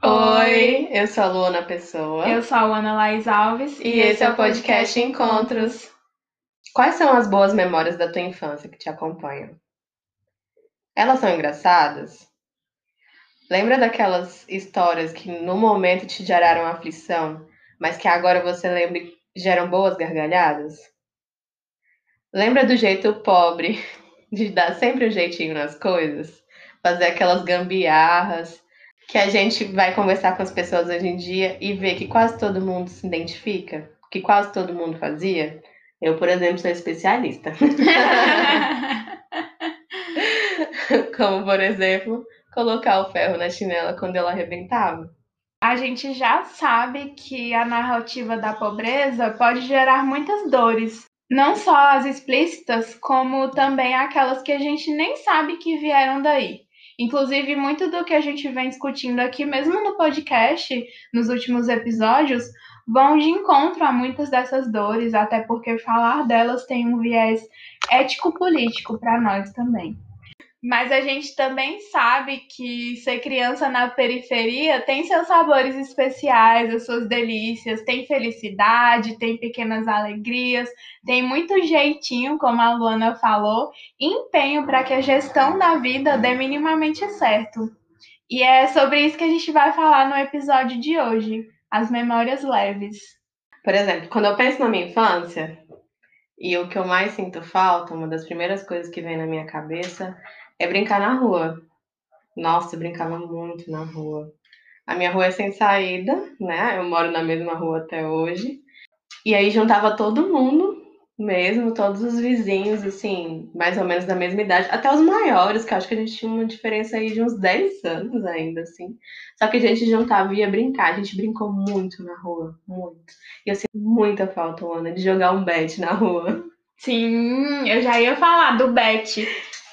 Oi, eu sou a Luana Pessoa. Eu sou a Ana Laís Alves. E, esse é o podcast Encontros. Quais são as boas memórias da tua infância que te acompanham? Elas são engraçadas? Lembra daquelas histórias que no momento te geraram aflição, mas que agora você lembra e geram boas gargalhadas? Lembra do jeito pobre de dar sempre um jeitinho nas coisas? Fazer aquelas gambiarras que a gente vai conversar com as pessoas hoje em dia e ver que quase todo mundo se identifica, que quase todo mundo fazia. Eu, por exemplo, sou especialista. Como, por exemplo, colocar o ferro na chinela quando ela arrebentava. A gente já sabe que a narrativa da pobreza pode gerar muitas dores, não só as explícitas, como também aquelas que a gente nem sabe que vieram daí. Inclusive, muito do que a gente vem discutindo aqui, mesmo no podcast, nos últimos episódios, vão de encontro a muitas dessas dores, até porque falar delas tem um viés ético-político para nós também. Mas a gente também sabe que ser criança na periferia tem seus sabores especiais, as suas delícias, tem felicidade, tem pequenas alegrias, tem muito jeitinho, como a Luana falou, empenho para que a gestão da vida dê minimamente certo. E é sobre isso que a gente vai falar no episódio de hoje, as memórias leves. Por exemplo, quando eu penso na minha infância, e o que eu mais sinto falta, uma das primeiras coisas que vem na minha cabeça é brincar na rua. Nossa, eu brincava muito na rua. A minha rua é sem saída, né? Eu moro na mesma rua até hoje. E aí juntava todo mundo mesmo, todos os vizinhos, assim, mais ou menos da mesma idade, até os maiores, que eu acho que a gente tinha uma diferença aí de uns 10 anos ainda, assim. Só que a gente juntava e ia brincar, a gente brincou muito na rua, muito. E eu sinto muita falta, Ana, de jogar um bet na rua. Sim, eu já ia falar do bet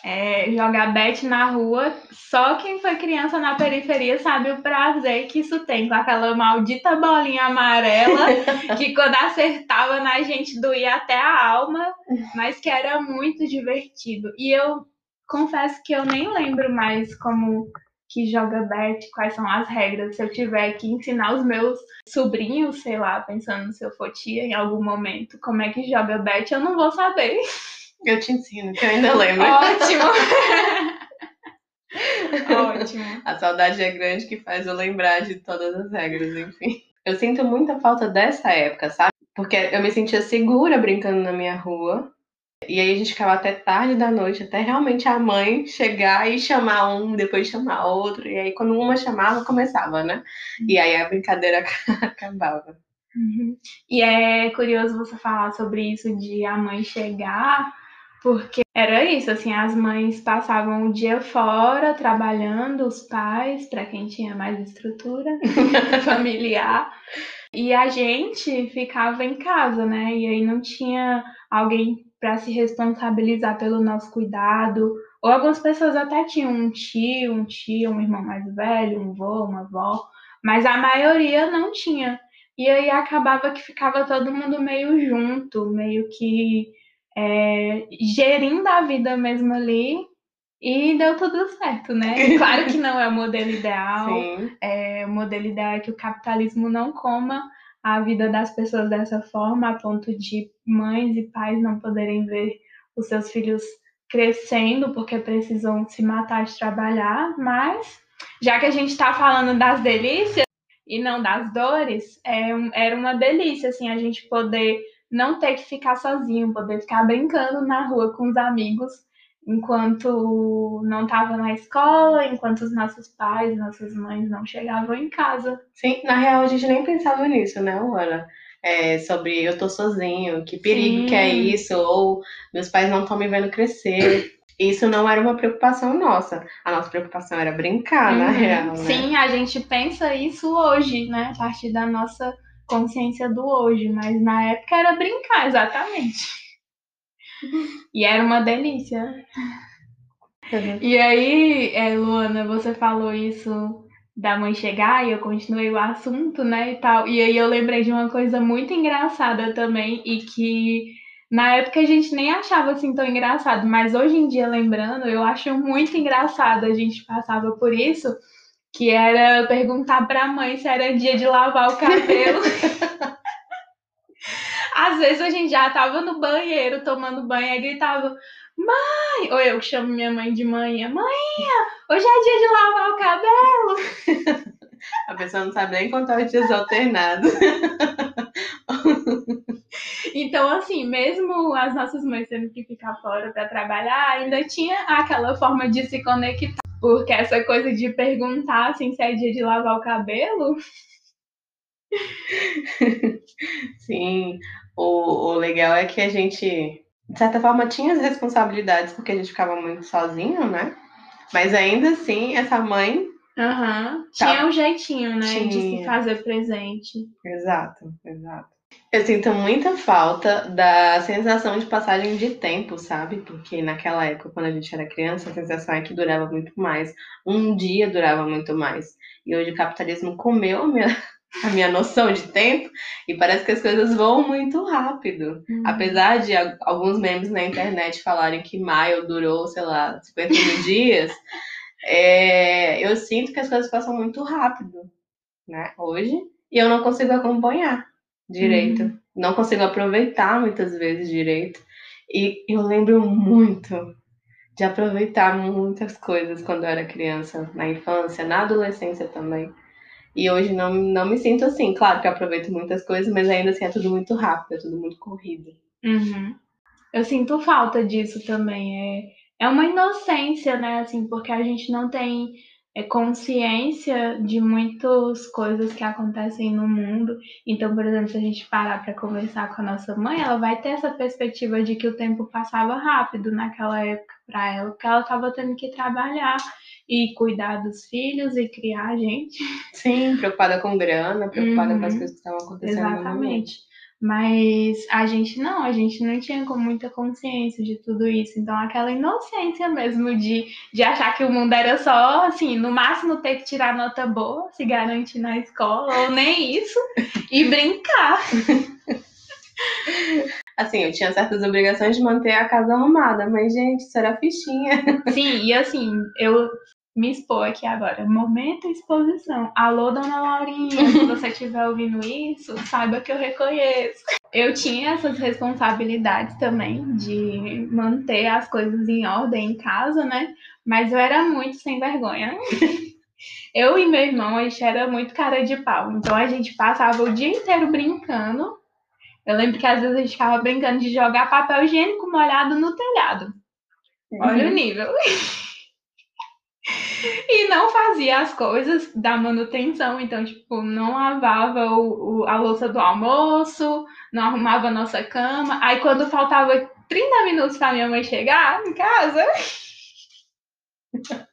é, jogar bet na rua. Só quem foi criança na periferia sabe o prazer que isso tem, com aquela maldita bolinha amarela que quando acertava na gente doía até a alma, mas que era muito divertido. E eu confesso que eu nem lembro mais como que joga bet, quais são as regras. Se eu tiver que ensinar os meus sobrinhos, sei lá, pensando se eu for tia em algum momento, como é que joga bet, eu não vou saber. Eu te ensino, que eu ainda lembro. Ótimo! Ótimo. A saudade é grande que faz eu lembrar de todas as regras, enfim. Eu sinto muita falta dessa época, sabe? Porque eu me sentia segura brincando na minha rua. E aí a gente ficava até tarde da noite, até realmente a mãe chegar e chamar um, depois chamar outro. E aí quando uma chamava, começava, né? E aí a brincadeira acabava. Uhum. E é curioso você falar sobre isso de a mãe chegar porque era isso, assim, as mães passavam o dia fora trabalhando, os pais, para quem tinha mais estrutura familiar, e a gente ficava em casa, né? E aí não tinha alguém para se responsabilizar pelo nosso cuidado, ou algumas pessoas até tinham um tio, um tio, um irmão mais velho, um avô, uma avó, mas a maioria não tinha. E aí acabava que ficava todo mundo meio junto, meio que é, gerindo a vida mesmo ali e deu tudo certo, né? Claro que não é o modelo ideal. É, o modelo ideal é que o capitalismo não coma a vida das pessoas dessa forma, a ponto de mães e pais não poderem ver os seus filhos crescendo porque precisam se matar de trabalhar, mas já que a gente está falando das delícias e não das dores, é, era uma delícia assim a gente poder não ter que ficar sozinho, poder ficar brincando na rua com os amigos enquanto não estava na escola, enquanto os nossos pais, nossas mães não chegavam em casa. Sim, na real a gente nem pensava nisso, né, Luana? É, sobre eu tô sozinho, que perigo Sim. que é isso, ou meus pais não estão me vendo crescer. Isso não era uma preocupação nossa. A nossa preocupação era brincar, uhum. na real. Né? Sim, a gente pensa isso hoje, né? A partir da nossa consciência do hoje, mas na época era brincar, exatamente. E era uma delícia. E aí, é, Luana, você falou isso da mãe chegar e eu continuei o assunto, né, e tal. E aí eu lembrei de uma coisa muito engraçada também e que na época a gente nem achava assim tão engraçado, mas hoje em dia lembrando, eu acho muito engraçado. A gente passava por isso que era perguntar para a mãe se era dia de lavar o cabelo. Às vezes a gente já tava no banheiro tomando banho e gritava: Mãe! Ou eu chamo minha mãe de manhã: Mãe, hoje é dia de lavar o cabelo. A pessoa não sabe nem contar os dias alternados. Então, assim, mesmo as nossas mães tendo que ficar fora para trabalhar, ainda tinha aquela forma de se conectar. Porque essa coisa de perguntar assim, se é dia de lavar o cabelo. Sim, o, o legal é que a gente, de certa forma, tinha as responsabilidades porque a gente ficava muito sozinho, né? Mas ainda assim, essa mãe. Uhum. Tinha um jeitinho, né? Tinha. De se fazer presente. Exato, exato. Eu sinto muita falta da sensação de passagem de tempo, sabe? Porque naquela época, quando a gente era criança, a sensação é que durava muito mais. Um dia durava muito mais. E hoje o capitalismo comeu a minha, a minha noção de tempo e parece que as coisas vão muito rápido. Uhum. Apesar de alguns memes na internet falarem que maio durou, sei lá, 50 mil dias, é, eu sinto que as coisas passam muito rápido, né? Hoje, e eu não consigo acompanhar direito. Uhum. Não consigo aproveitar muitas vezes direito. E eu lembro muito de aproveitar muitas coisas quando eu era criança, na infância, na adolescência também. E hoje não, não me sinto assim. Claro que eu aproveito muitas coisas, mas ainda assim é tudo muito rápido, é tudo muito corrido. Uhum. Eu sinto falta disso também. É, é uma inocência, né? Assim, porque a gente não tem é, consciência de muitas coisas que acontecem no mundo. Então, por exemplo, se a gente parar para conversar com a nossa mãe, ela vai ter essa perspectiva de que o tempo passava rápido naquela época para ela, porque ela estava tendo que trabalhar e cuidar dos filhos e criar a gente. Sim, preocupada com grana, preocupada uhum. com as uhum. coisas que estavam acontecendo. Exatamente. Mas a gente não, a gente não tinha com muita consciência de tudo isso. Então, aquela inocência mesmo de, de achar que o mundo era só, assim, no máximo ter que tirar nota boa, se garantir na escola, ou nem isso, e brincar. Assim, eu tinha certas obrigações de manter a casa arrumada, mas, gente, isso era fichinha. Sim, e assim, eu me expor aqui agora. Momento exposição. Alô, dona Laurinha, se você estiver ouvindo isso, saiba que eu reconheço. Eu tinha essas responsabilidades também de manter as coisas em ordem em casa, né? Mas eu era muito sem vergonha. Eu e meu irmão, a gente era muito cara de pau. Então a gente passava o dia inteiro brincando. Eu lembro que às vezes a gente ficava brincando de jogar papel higiênico molhado no telhado. Olha uhum. o nível. e não fazia as coisas da manutenção, então, tipo, não lavava o, o, a louça do almoço, não arrumava a nossa cama. Aí, quando faltava 30 minutos para minha mãe chegar em casa,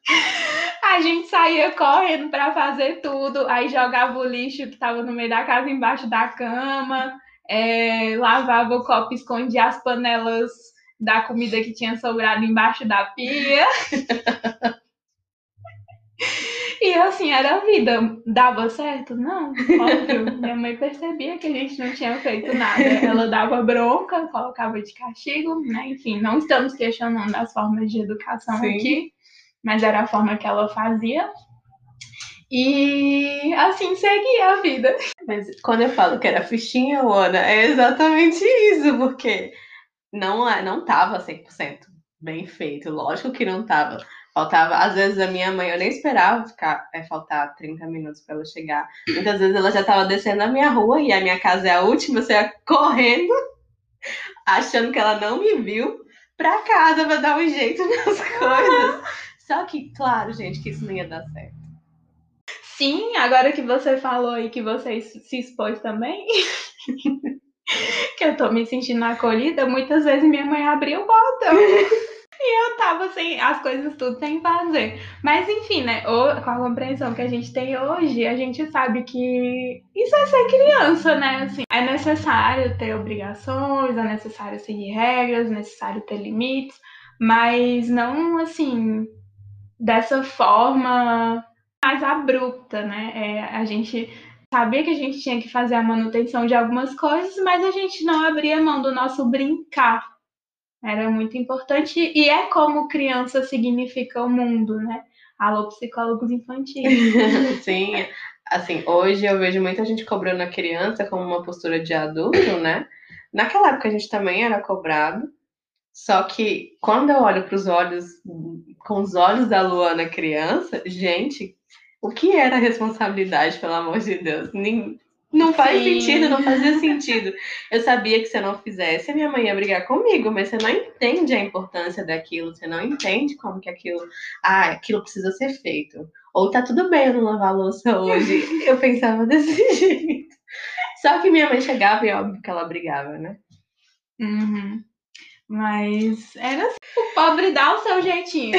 a gente saía correndo para fazer tudo, aí jogava o lixo que estava no meio da casa embaixo da cama, é, lavava o copo, escondia as panelas da comida que tinha sobrado embaixo da pia. E assim, era a vida. Dava certo? Não, óbvio. Minha mãe percebia que a gente não tinha feito nada. Ela dava bronca, colocava de castigo, né? Enfim, não estamos questionando as formas de educação Sim. aqui, mas era a forma que ela fazia. E assim seguia a vida. Mas quando eu falo que era fichinha, Ana, é exatamente isso, porque não, é, não tava 100% bem feito. Lógico que não tava. Faltava, às vezes a minha mãe, eu nem esperava ficar, é, faltar 30 minutos para ela chegar. Muitas vezes ela já estava descendo a minha rua e a minha casa é a última, você ia correndo, achando que ela não me viu, para casa para dar um jeito nas coisas. Só que, claro, gente, que isso não ia dar certo. Sim, agora que você falou e que você se expôs também, que eu tô me sentindo acolhida, muitas vezes minha mãe abriu o botão. E eu tava sem as coisas tudo sem fazer. Mas enfim, né? com a compreensão que a gente tem hoje, a gente sabe que isso é ser criança, né? Assim, é necessário ter obrigações, é necessário seguir regras, é necessário ter limites, mas não assim dessa forma mais abrupta, né? É, a gente sabia que a gente tinha que fazer a manutenção de algumas coisas, mas a gente não abria mão do nosso brincar era muito importante e é como criança significa o mundo, né? Alô, psicólogos infantis. Sim, assim, hoje eu vejo muita gente cobrando a criança como uma postura de adulto, né? Naquela época a gente também era cobrado, só que quando eu olho para os olhos, com os olhos da Luana criança, gente, o que era responsabilidade, pelo amor de Deus? Nem, não faz Sim. sentido, não fazia sentido. Eu sabia que se eu não fizesse, a minha mãe ia brigar comigo, mas você não entende a importância daquilo, você não entende como que aquilo, ah, aquilo precisa ser feito. Ou tá tudo bem eu não lavar louça hoje. Eu pensava desse jeito. Só que minha mãe chegava e óbvio que ela brigava, né? Uhum. Mas era assim, o pobre dá o seu jeitinho.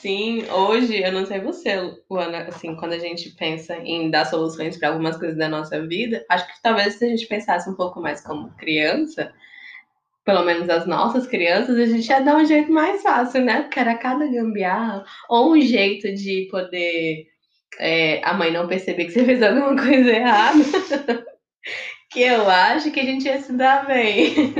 Sim, hoje, eu não sei você, Luana, assim, quando a gente pensa em dar soluções para algumas coisas da nossa vida, acho que talvez se a gente pensasse um pouco mais como criança, pelo menos as nossas crianças, a gente ia dar um jeito mais fácil, né? Porque era cada gambiarra, ou um jeito de poder é, a mãe não perceber que você fez alguma coisa errada. que eu acho que a gente ia se dar bem.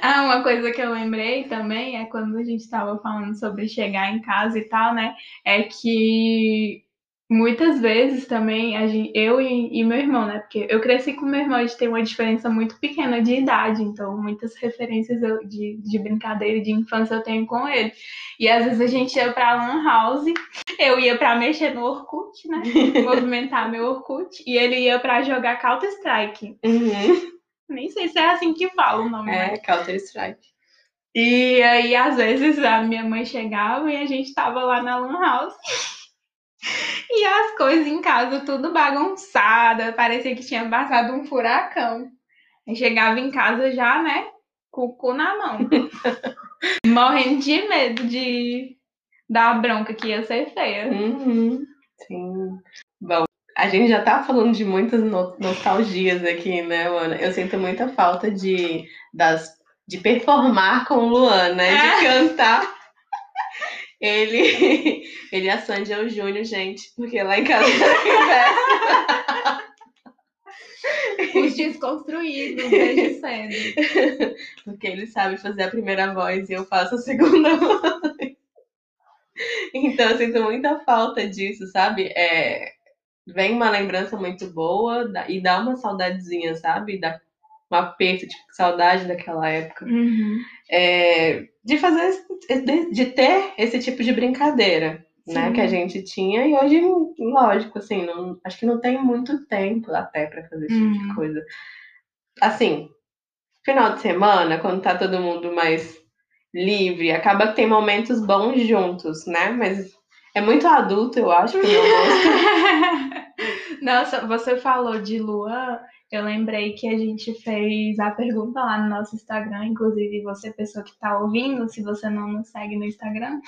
Ah, uma coisa que eu lembrei também é quando a gente estava falando sobre chegar em casa e tal, né? É que muitas vezes também a gente, eu e, e, meu irmão, né? Porque eu cresci com meu irmão, a gente tem uma diferença muito pequena de idade, então muitas referências eu, de, de brincadeira de infância eu tenho com ele. E às vezes a gente ia pra Lan House, eu ia pra mexer no Orkut, né? Movimentar meu Orkut, e ele ia pra jogar Counter-Strike. Uhum. Nem sei se é assim que fala o nome. É, Counter-Strike. E aí, às vezes, a minha mãe chegava e a gente tava lá na Lan House. E as coisas em casa tudo bagunçada, parecia que tinha passado um furacão. Aí chegava em casa já, né, com o cu na mão. Morrendo de medo de dar bronca que ia ser feia. Uhum. Sim. Bom, a gente já tá falando de muitas nostalgias aqui, né, Luana? Eu sinto muita falta de, das, de performar com o Luan, né? De é. cantar. Ele, ele e a Sandy é o Júnior, gente, porque lá em casa Os desconstruídos desde cedo. Porque ele sabe fazer a primeira voz e eu faço a segunda voz. Então eu sinto muita falta disso, sabe? É, vem uma lembrança muito boa e dá uma saudadezinha, sabe? Dá um aperto, tipo, saudade daquela época. Uhum. É, de fazer, de, de, ter esse tipo de brincadeira, Sim. né? Que a gente tinha, e hoje, lógico, assim, não, acho que não tem muito tempo até para fazer esse uhum. tipo de uhum. coisa. Assim, final de semana, quando tá todo mundo mais livre, acaba que tem momentos bons juntos, né? Mas é muito adulto, eu acho, que eu gosto. Nossa, você falou de Luan, eu lembrei que a gente fez a pergunta lá no nosso Instagram, inclusive você, pessoa que está ouvindo, se você não nos segue no Instagram,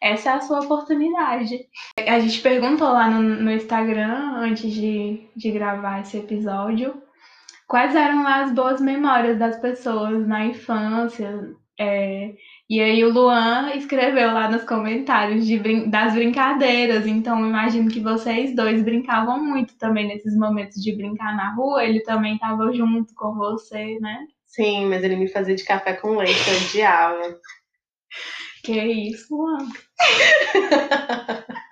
essa é a sua oportunidade. A gente perguntou lá no, no Instagram, antes de, de gravar esse episódio, quais eram as boas memórias das pessoas na infância, é, e aí o Luan escreveu lá nos comentários de, das brincadeiras, então imagino que vocês dois brincavam muito também nesses momentos de brincar na rua, ele também estava junto com você, né? Sim, mas ele me fazia de café com leite, eu odiava. Que isso, Luan?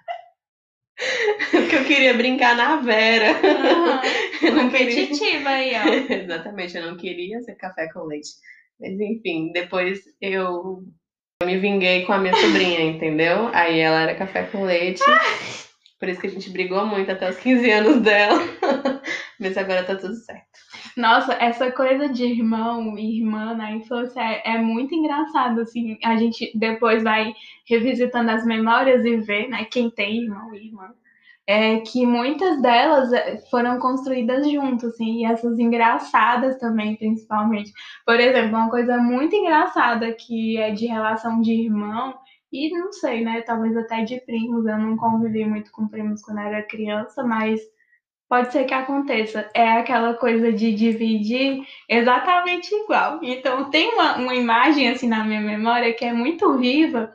Porque eu queria brincar na Vera. Uhum. Competitiva queria... aí, ó. Exatamente, eu não queria ser café com leite. Mas enfim, depois eu, eu me vinguei com a minha sobrinha, entendeu? Aí ela era café com leite. Por isso que a gente brigou muito até os 15 anos dela. Mas agora tá tudo certo. Nossa, essa coisa de irmão e irmã na infância é, é, muito engraçado, assim. A gente depois vai revisitando as memórias e vê, né, quem tem irmão e irmã é que muitas delas é, foram construídas juntas, assim, e essas engraçadas também, principalmente. Por exemplo, uma coisa muito engraçada que é de relação de irmão, e não sei, né, talvez até de primos, eu não convivi muito com primos quando era criança, mas pode ser que aconteça. É aquela coisa de dividir exatamente igual. Então, tem uma, uma imagem, assim, na minha memória que é muito viva,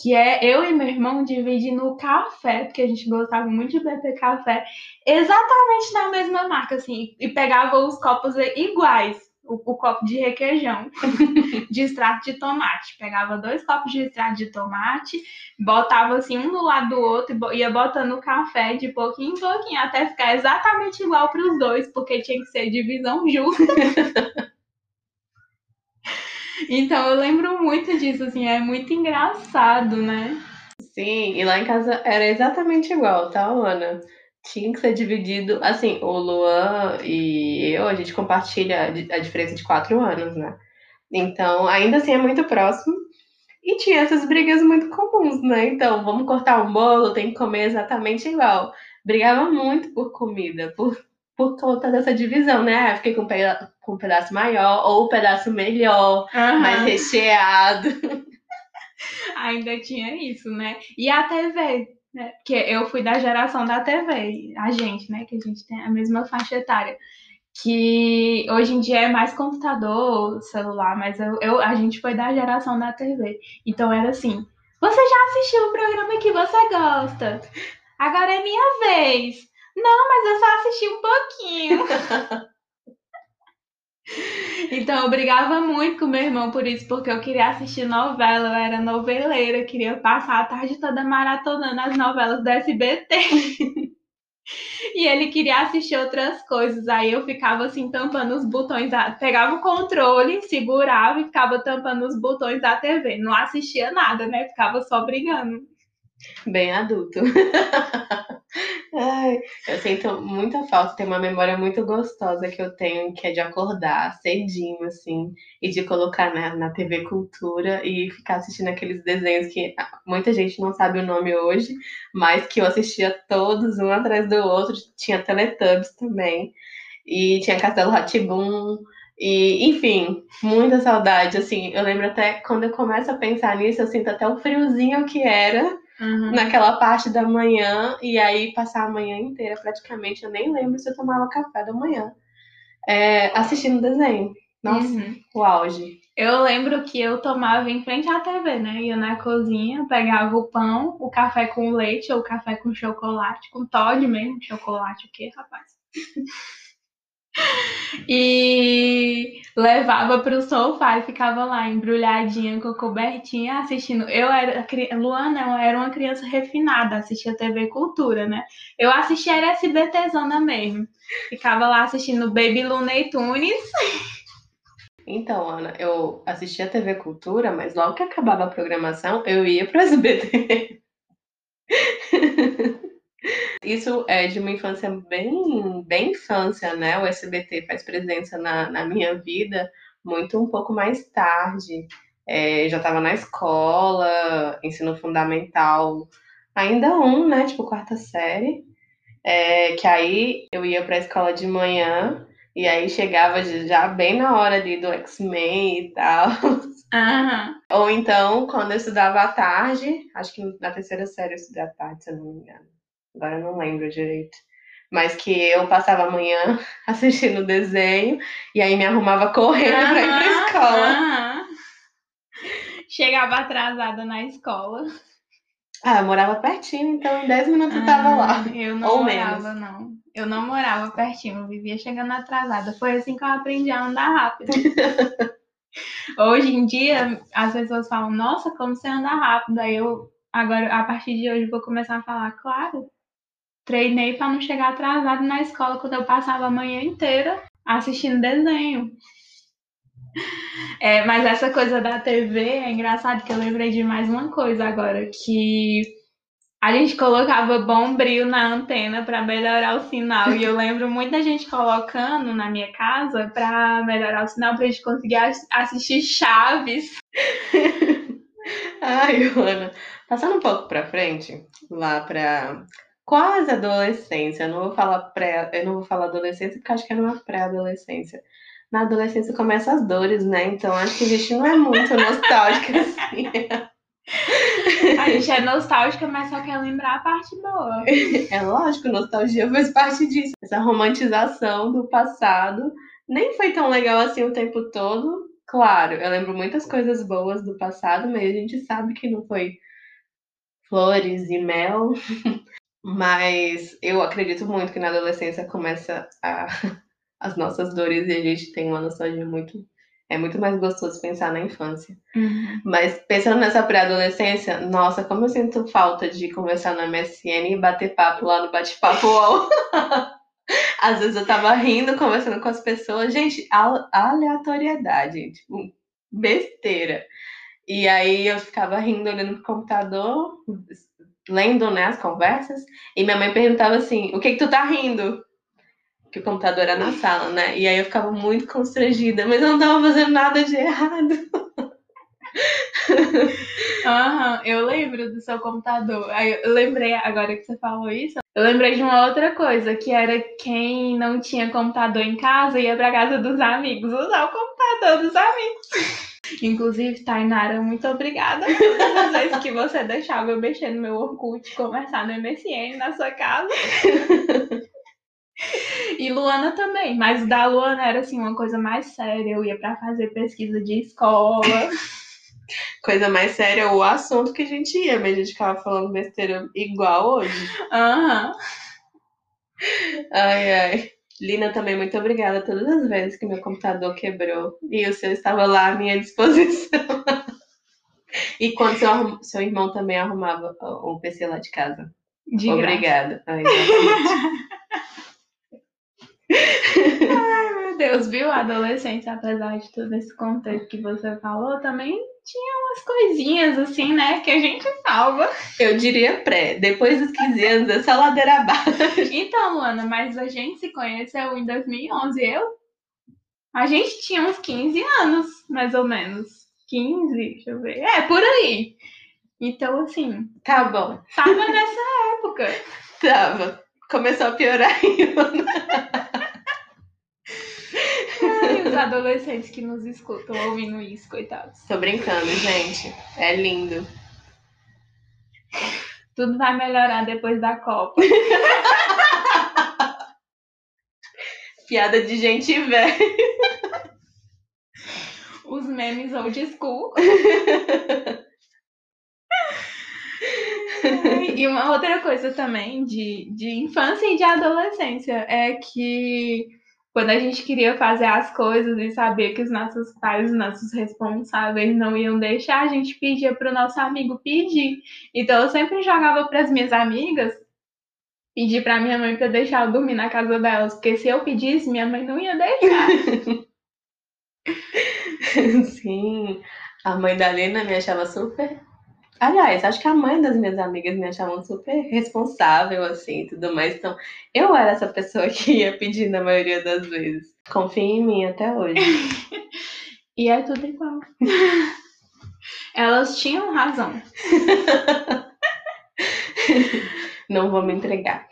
que é eu e meu irmão dividindo o café, porque a gente gostava muito de beber café, exatamente na mesma marca, assim, e pegava os copos iguais. o, o copo de requeijão de extrato de tomate. Pegava dois copos de extrato de tomate, botava assim um do lado do outro e ia botando o café de pouquinho em pouquinho até ficar exatamente igual para os dois, porque tinha que ser divisão justa. então eu lembro muito disso, assim, é muito engraçado, né? Sim, e lá em casa era exatamente igual, tá, Ana? Tinha que ser dividido. Assim, o Luan e eu, a gente compartilha a diferença de quatro anos, né? Então, ainda assim é muito próximo. E tinha essas brigas muito comuns, né? Então, vamos cortar um bolo, tem que comer exatamente igual. Brigava muito por comida, por, por conta dessa divisão, né? Fiquei com com um pedaço maior, ou um pedaço melhor, uhum. mais recheado. Ainda tinha isso, né? E a TV, né? Porque eu fui da geração da TV, a gente, né? Que a gente tem a mesma faixa etária. Que hoje em dia é mais computador, celular, mas eu, eu, a gente foi da geração da TV. Então era assim: você já assistiu o programa que você gosta? Agora é minha vez. Não, mas eu só assisti um pouquinho. Então eu brigava muito com meu irmão por isso, porque eu queria assistir novela, eu era noveleira, queria passar a tarde toda maratonando as novelas do SBT. e ele queria assistir outras coisas, aí eu ficava assim tampando os botões, da... pegava o controle, segurava e ficava tampando os botões da TV. Não assistia nada, né? Ficava só brigando. Bem adulto. Ai, eu sinto muita falta, tem uma memória muito gostosa que eu tenho, que é de acordar cedinho, assim, e de colocar na, na TV Cultura e ficar assistindo aqueles desenhos que muita gente não sabe o nome hoje, mas que eu assistia todos, um atrás do outro. Tinha Teletubbies também, e tinha Castelo Ratibum. E, enfim, muita saudade, assim, eu lembro até quando eu começo a pensar nisso, eu sinto até o friozinho que era uhum. naquela parte da manhã, e aí passar a manhã inteira praticamente, eu nem lembro se eu tomava café da manhã, é, assistindo desenho. Nossa, uhum. o auge. Eu lembro que eu tomava em frente à TV, né? Ia na cozinha, pegava o pão, o café com leite ou café com chocolate, com Todd mesmo, chocolate o quê, rapaz? E levava pro sofá e ficava lá embrulhadinha com a cobertinha assistindo. Eu era Luana, eu era uma criança refinada, assistia TV Cultura, né? Eu assistia era SBTzona mesmo. Ficava lá assistindo Baby Looney Tunes. Então, Ana, eu assistia TV Cultura, mas logo que acabava a programação, eu ia pro SBT. Isso é de uma infância bem, bem infância, né? O SBT faz presença na, na minha vida muito um pouco mais tarde. É, já estava na escola, ensino fundamental, ainda um, né? Tipo, quarta série. É, que aí eu ia para a escola de manhã e aí chegava já bem na hora ali do X-Men e tal. Uhum. Ou então, quando eu estudava à tarde, acho que na terceira série eu estudei à tarde, se eu não me engano agora eu não lembro direito. Mas que eu passava a manhã assistindo desenho e aí me arrumava correndo uhum, pra ir pra escola. Chegava atrasada na escola. Ah, eu morava pertinho, então em 10 minutos eu tava lá. Eu não Ou morava, menos. não. Eu não morava pertinho, eu vivia chegando atrasada. Foi assim que eu aprendi a andar rápido. Hoje em dia, as pessoas falam, nossa, como você anda rápido. Aí eu, agora, a partir de hoje, vou começar a falar, claro, Treinei para não chegar atrasado na escola quando eu passava a manhã inteira assistindo desenho. É, mas essa coisa da TV é engraçado que eu lembrei de mais uma coisa agora, que a gente colocava bom brilho na antena para melhorar o sinal. E eu lembro muita gente colocando na minha casa para melhorar o sinal para a gente conseguir assistir Chaves. Ai, Ana, passando um pouco para frente, lá para quase adolescência. Eu não vou falar pré, eu não vou falar adolescência porque acho que era uma pré-adolescência. Na adolescência começam as dores, né? Então acho que a gente não é muito nostálgica assim. A gente é nostálgica, mas só quer lembrar a parte boa. É lógico, nostalgia faz parte disso. Essa romantização do passado nem foi tão legal assim o tempo todo. Claro, eu lembro muitas coisas boas do passado, mas a gente sabe que não foi flores e mel. Mas eu acredito muito que na adolescência começa a, as nossas dores e a gente tem uma nostalgia muito. É muito mais gostoso pensar na infância. Uhum. Mas pensando nessa pré-adolescência, nossa, como eu sinto falta de conversar no MSN e bater papo lá no bate-papo UOL. Às vezes eu tava rindo, conversando com as pessoas. Gente, aleatoriedade, tipo, besteira. E aí eu ficava rindo olhando pro computador, lendo né, as conversas, e minha mãe perguntava assim, o que que tu tá rindo? Que o computador era na sala, né? E aí eu ficava muito constrangida, mas eu não tava fazendo nada de errado. Aham, eu lembro do seu computador. Aí eu lembrei, agora que você falou isso, eu lembrei de uma outra coisa, que era quem não tinha computador em casa ia pra casa dos amigos, usar o computador dos amigos. Inclusive, Tainara, muito obrigada todas as vezes que você deixava eu mexer no meu Orkut, conversar no MSN na sua casa. E Luana também, mas o da Luana era assim uma coisa mais séria, eu ia pra fazer pesquisa de escola. Coisa mais séria, o assunto que a gente ia, mas a gente ficava falando besteira igual hoje. Aham. Ai, ai. Lina, também muito obrigada todas as vezes que meu computador quebrou e o seu estava lá à minha disposição. e quando seu, seu irmão também arrumava o PC lá de casa. De. Obrigada. Ai, exatamente. Meu Deus, viu? A adolescência, apesar de todo esse contexto que você falou, também tinha umas coisinhas assim, né? Que a gente salva. Eu diria pré. Depois dos 15 anos, só ladeira abaixo. Então, Luana, mas a gente se conheceu em 2011. Eu? A gente tinha uns 15 anos, mais ou menos. 15, deixa eu ver. É, por aí. Então, assim, Tá bom. tava nessa época. Tava. Começou a piorar ainda. Os adolescentes que nos escutam ouvindo isso, coitados. Tô brincando, gente. É lindo. Tudo vai melhorar depois da Copa. Piada de gente velha. Os memes old school. E uma outra coisa também de, de infância e de adolescência é que quando a gente queria fazer as coisas e sabia que os nossos pais, os nossos responsáveis não iam deixar, a gente pedia para o nosso amigo pedir. Então eu sempre jogava para as minhas amigas pedir para minha mãe para deixar eu dormir na casa delas, porque se eu pedisse, minha mãe não ia deixar. Sim. A mãe da Lena me achava super. Aliás, acho que a mãe das minhas amigas me achavam super responsável, assim, e tudo mais. Então, eu era essa pessoa que ia pedir na maioria das vezes. Confia em mim até hoje. E é tudo igual. Elas tinham razão. Não vou me entregar.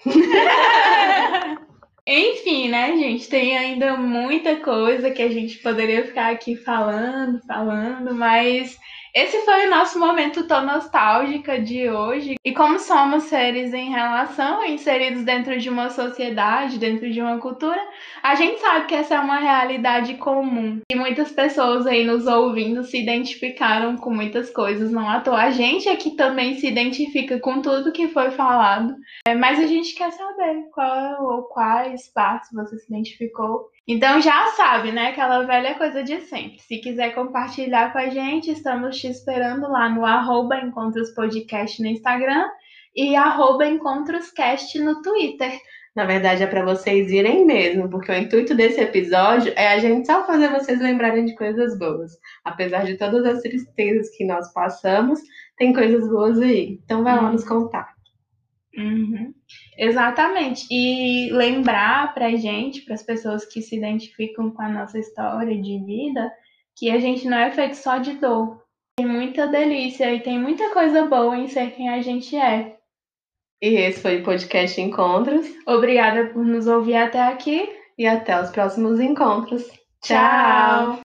Enfim, né, gente? Tem ainda muita coisa que a gente poderia ficar aqui falando, falando, mas esse foi o nosso momento tão nostálgica de hoje. E como somos seres em relação, inseridos dentro de uma sociedade, dentro de uma cultura, a gente sabe que essa é uma realidade comum. E muitas pessoas aí nos ouvindo se identificaram com muitas coisas, não à toa. A gente aqui também se identifica com tudo que foi falado. É, mas a gente quer saber qual ou quais partes você se identificou. Então já sabe, né? Aquela velha coisa de sempre. Se quiser compartilhar com a gente, estamos te esperando lá no arroba Encontros Podcast no Instagram e arroba EncontrosCast no Twitter. Na verdade, é pra vocês irem mesmo, porque o intuito desse episódio é a gente só fazer vocês lembrarem de coisas boas. Apesar de todas as tristezas que nós passamos, tem coisas boas aí. Então vai lá Hum. nos contar. Uhum. Exatamente. E lembrar pra gente, para as pessoas que se identificam com a nossa história de vida, que a gente não é feito só de dor. Tem muita delícia e tem muita coisa boa em ser quem a gente é. E esse foi o podcast Encontros. Obrigada por nos ouvir até aqui. E até os próximos encontros. Tchau!